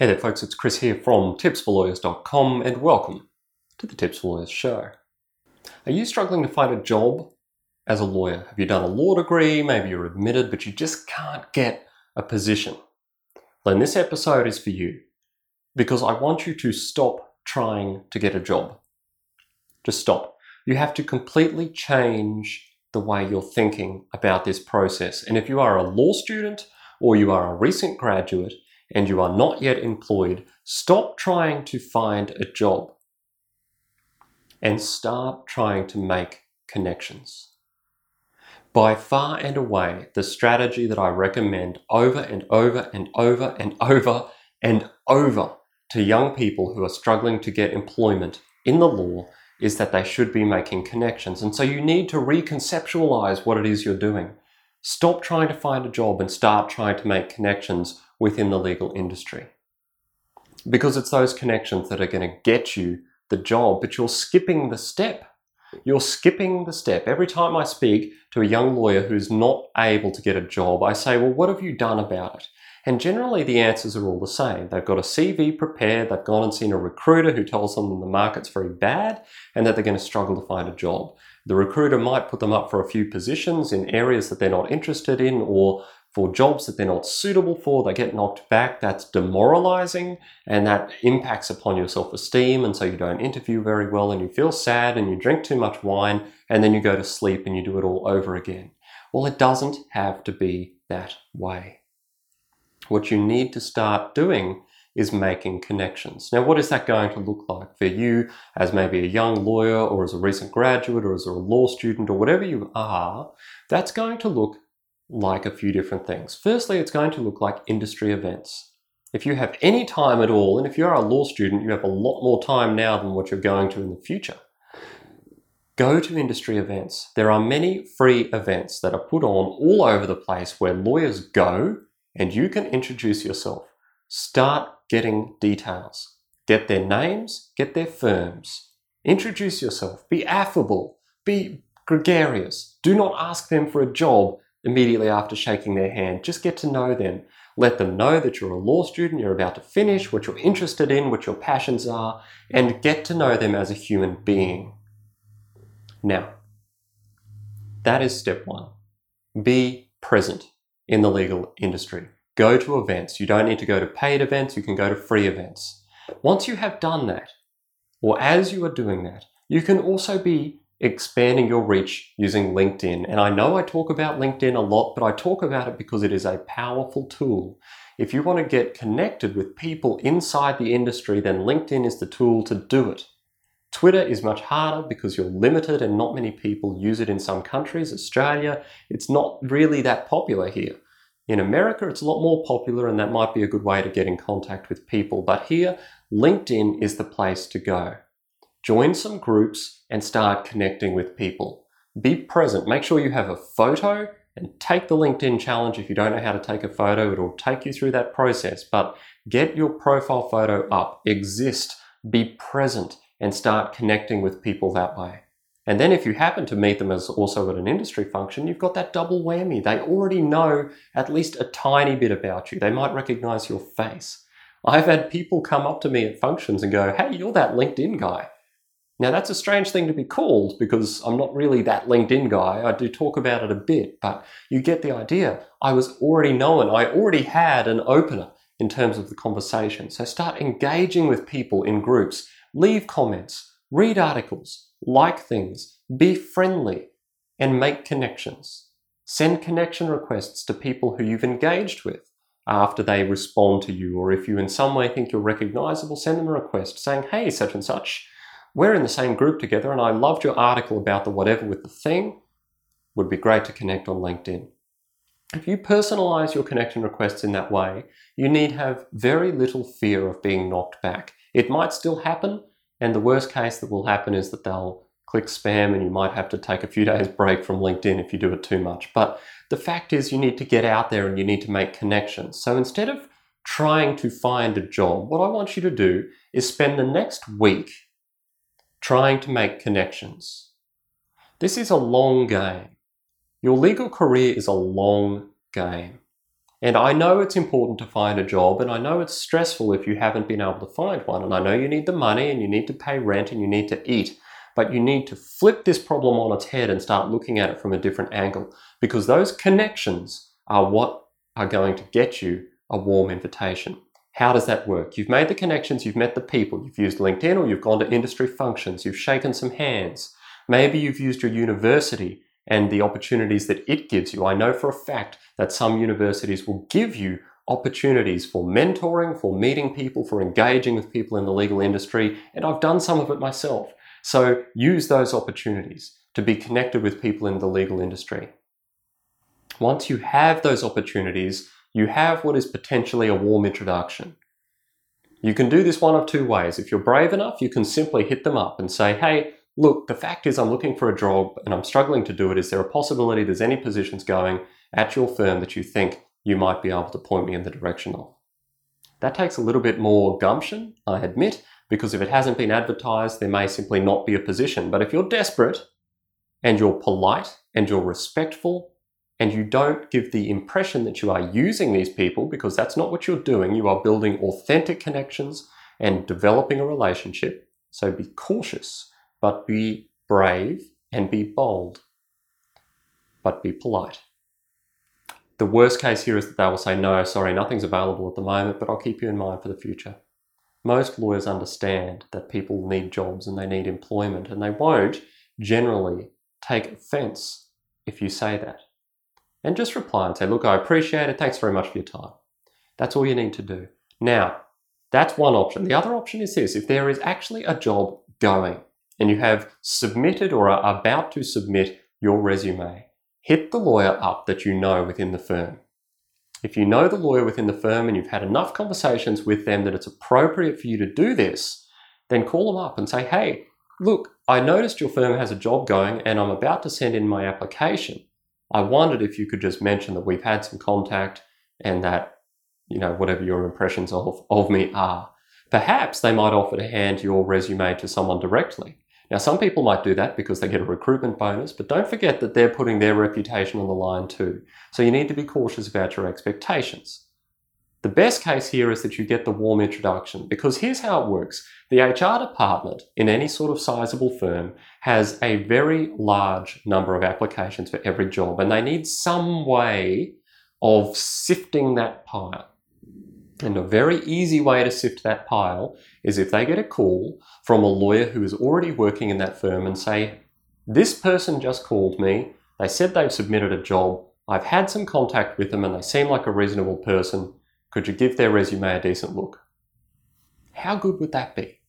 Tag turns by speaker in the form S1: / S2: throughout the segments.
S1: Hey there, folks, it's Chris here from tipsforlawyers.com, and welcome to the Tips for Lawyers show. Are you struggling to find a job as a lawyer? Have you done a law degree? Maybe you're admitted, but you just can't get a position. Then this episode is for you because I want you to stop trying to get a job. Just stop. You have to completely change the way you're thinking about this process. And if you are a law student or you are a recent graduate, and you are not yet employed, stop trying to find a job and start trying to make connections. By far and away, the strategy that I recommend over and over and over and over and over to young people who are struggling to get employment in the law is that they should be making connections. And so you need to reconceptualize what it is you're doing. Stop trying to find a job and start trying to make connections within the legal industry. Because it's those connections that are going to get you the job, but you're skipping the step. You're skipping the step. Every time I speak to a young lawyer who's not able to get a job, I say, Well, what have you done about it? And generally, the answers are all the same. They've got a CV prepared, they've gone and seen a recruiter who tells them the market's very bad and that they're going to struggle to find a job. The recruiter might put them up for a few positions in areas that they're not interested in or for jobs that they're not suitable for, they get knocked back. That's demoralizing and that impacts upon your self esteem. And so you don't interview very well and you feel sad and you drink too much wine and then you go to sleep and you do it all over again. Well, it doesn't have to be that way. What you need to start doing is making connections. Now, what is that going to look like for you as maybe a young lawyer or as a recent graduate or as a law student or whatever you are? That's going to look like a few different things. Firstly, it's going to look like industry events. If you have any time at all, and if you're a law student, you have a lot more time now than what you're going to in the future. Go to industry events. There are many free events that are put on all over the place where lawyers go and you can introduce yourself. Start getting details. Get their names, get their firms. Introduce yourself. Be affable. Be gregarious. Do not ask them for a job immediately after shaking their hand. Just get to know them. Let them know that you're a law student, you're about to finish, what you're interested in, what your passions are, and get to know them as a human being. Now, that is step one. Be present in the legal industry. Go to events. You don't need to go to paid events, you can go to free events. Once you have done that, or as you are doing that, you can also be expanding your reach using LinkedIn. And I know I talk about LinkedIn a lot, but I talk about it because it is a powerful tool. If you want to get connected with people inside the industry, then LinkedIn is the tool to do it. Twitter is much harder because you're limited and not many people use it in some countries. Australia, it's not really that popular here. In America, it's a lot more popular, and that might be a good way to get in contact with people. But here, LinkedIn is the place to go. Join some groups and start connecting with people. Be present. Make sure you have a photo and take the LinkedIn challenge. If you don't know how to take a photo, it'll take you through that process. But get your profile photo up, exist, be present, and start connecting with people that way. And then if you happen to meet them as also at an industry function, you've got that double whammy. They already know at least a tiny bit about you. They might recognize your face. I've had people come up to me at functions and go, Hey, you're that LinkedIn guy. Now, that's a strange thing to be called because I'm not really that LinkedIn guy. I do talk about it a bit, but you get the idea. I was already known, I already had an opener in terms of the conversation. So start engaging with people in groups, leave comments, read articles, like things, be friendly, and make connections. Send connection requests to people who you've engaged with after they respond to you, or if you in some way think you're recognizable, send them a request saying, hey, such and such we're in the same group together, and I loved your article about the whatever with the thing. Would be great to connect on LinkedIn. If you personalize your connection requests in that way, you need have very little fear of being knocked back. It might still happen, and the worst case that will happen is that they'll click spam and you might have to take a few days break from LinkedIn if you do it too much. But the fact is you need to get out there and you need to make connections. So instead of trying to find a job, what I want you to do is spend the next week trying to make connections. This is a long game. Your legal career is a long game. And I know it's important to find a job, and I know it's stressful if you haven't been able to find one. And I know you need the money, and you need to pay rent, and you need to eat. But you need to flip this problem on its head and start looking at it from a different angle because those connections are what are going to get you a warm invitation. How does that work? You've made the connections, you've met the people, you've used LinkedIn or you've gone to industry functions, you've shaken some hands. Maybe you've used your university and the opportunities that it gives you. I know for a fact that some universities will give you opportunities for mentoring, for meeting people, for engaging with people in the legal industry, and I've done some of it myself. So use those opportunities to be connected with people in the legal industry. Once you have those opportunities, you have what is potentially a warm introduction. You can do this one of two ways. If you're brave enough, you can simply hit them up and say, hey, look, the fact is I'm looking for a job and I'm struggling to do it. Is there a possibility there's any positions going at your firm that you think you might be able to point me in the direction of? That takes a little bit more gumption, I admit, because if it hasn't been advertised, there may simply not be a position. But if you're desperate and you're polite and you're respectful and you don't give the impression that you are using these people because that's not what you're doing, you are building authentic connections and developing a relationship. So be cautious, but be brave and be bold, but be polite. The worst case here is that they will say, no, sorry, nothing's available at the moment, but I'll keep you in mind for the future. Most lawyers understand that people need jobs and they need employment, and they won't generally take offense if you say that. And just reply and say, look, I appreciate it. Thanks very much for your time. That's all you need to do. Now, that's one option. The other option is this if there is actually a job going and you have submitted or are about to submit your resume, hit the lawyer up that you know within the firm. If you know the lawyer within the firm and you've had enough conversations with them that it's appropriate for you to do this, then call them up and say, hey, look, I noticed your firm has a job going and I'm about to send in my application. I wondered if you could just mention that we've had some contact and that, you know, whatever your impressions of, of me are. Perhaps they might offer to hand your resume to someone directly. Now, some people might do that because they get a recruitment bonus, but don't forget that they're putting their reputation on the line too. So you need to be cautious about your expectations. The best case here is that you get the warm introduction because here's how it works. The HR department in any sort of sizable firm has a very large number of applications for every job and they need some way of sifting that pile. And a very easy way to sift that pile is if they get a call from a lawyer who is already working in that firm and say, This person just called me. They said they've submitted a job. I've had some contact with them and they seem like a reasonable person. Could you give their resume a decent look? How good would that be?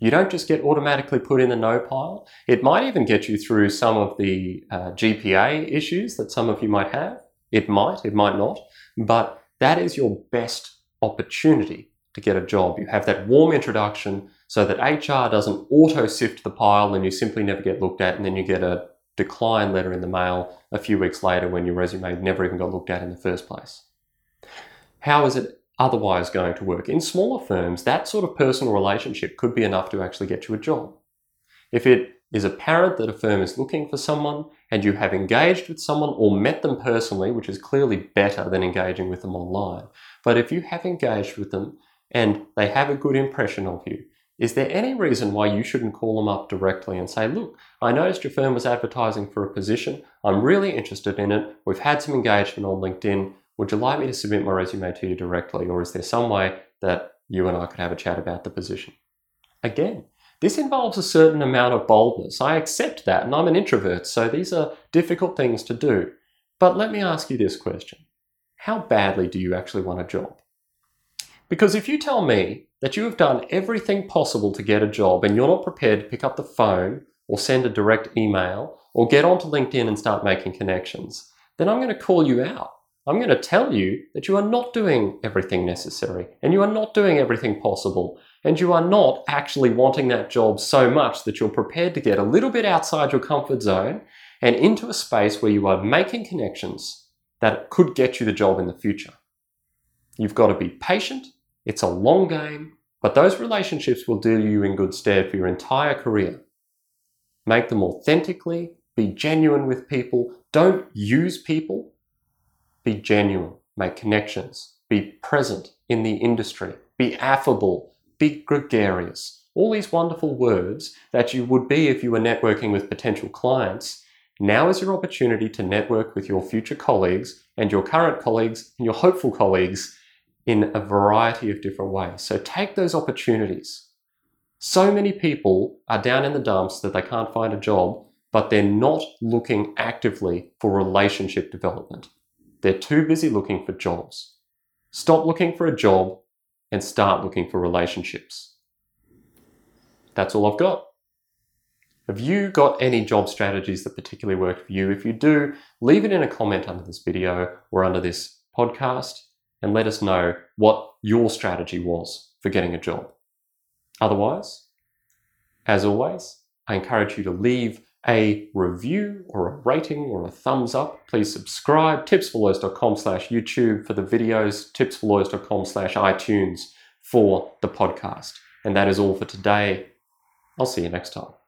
S1: You don't just get automatically put in the no pile. It might even get you through some of the uh, GPA issues that some of you might have. It might, it might not, but that is your best opportunity to get a job. You have that warm introduction so that HR doesn't auto sift the pile and you simply never get looked at, and then you get a decline letter in the mail a few weeks later when your resume never even got looked at in the first place. How is it otherwise going to work? In smaller firms, that sort of personal relationship could be enough to actually get you a job. If it is apparent that a firm is looking for someone and you have engaged with someone or met them personally, which is clearly better than engaging with them online, but if you have engaged with them and they have a good impression of you, is there any reason why you shouldn't call them up directly and say, look, I noticed your firm was advertising for a position. I'm really interested in it. We've had some engagement on LinkedIn. Would you like me to submit my resume to you directly? Or is there some way that you and I could have a chat about the position? Again, this involves a certain amount of boldness. I accept that, and I'm an introvert, so these are difficult things to do. But let me ask you this question How badly do you actually want a job? Because if you tell me that you have done everything possible to get a job and you're not prepared to pick up the phone or send a direct email or get onto LinkedIn and start making connections, then I'm going to call you out. I'm going to tell you that you are not doing everything necessary and you are not doing everything possible and you are not actually wanting that job so much that you're prepared to get a little bit outside your comfort zone and into a space where you are making connections that could get you the job in the future. You've got to be patient it's a long game, but those relationships will do you in good stead for your entire career. Make them authentically, be genuine with people, don't use people, be genuine. make connections, be present in the industry, be affable, be gregarious. All these wonderful words that you would be if you were networking with potential clients. Now is your opportunity to network with your future colleagues and your current colleagues and your hopeful colleagues in a variety of different ways. So take those opportunities. So many people are down in the dumps that they can't find a job, but they're not looking actively for relationship development. They're too busy looking for jobs. Stop looking for a job and start looking for relationships. That's all I've got. Have you got any job strategies that particularly work for you? If you do, leave it in a comment under this video or under this podcast and let us know what your strategy was for getting a job. Otherwise, as always, I encourage you to leave a review or a rating or a thumbs up. Please subscribe, tipsforlawyers.com slash YouTube for the videos, tipsforlawyers.com slash iTunes for the podcast. And that is all for today. I'll see you next time.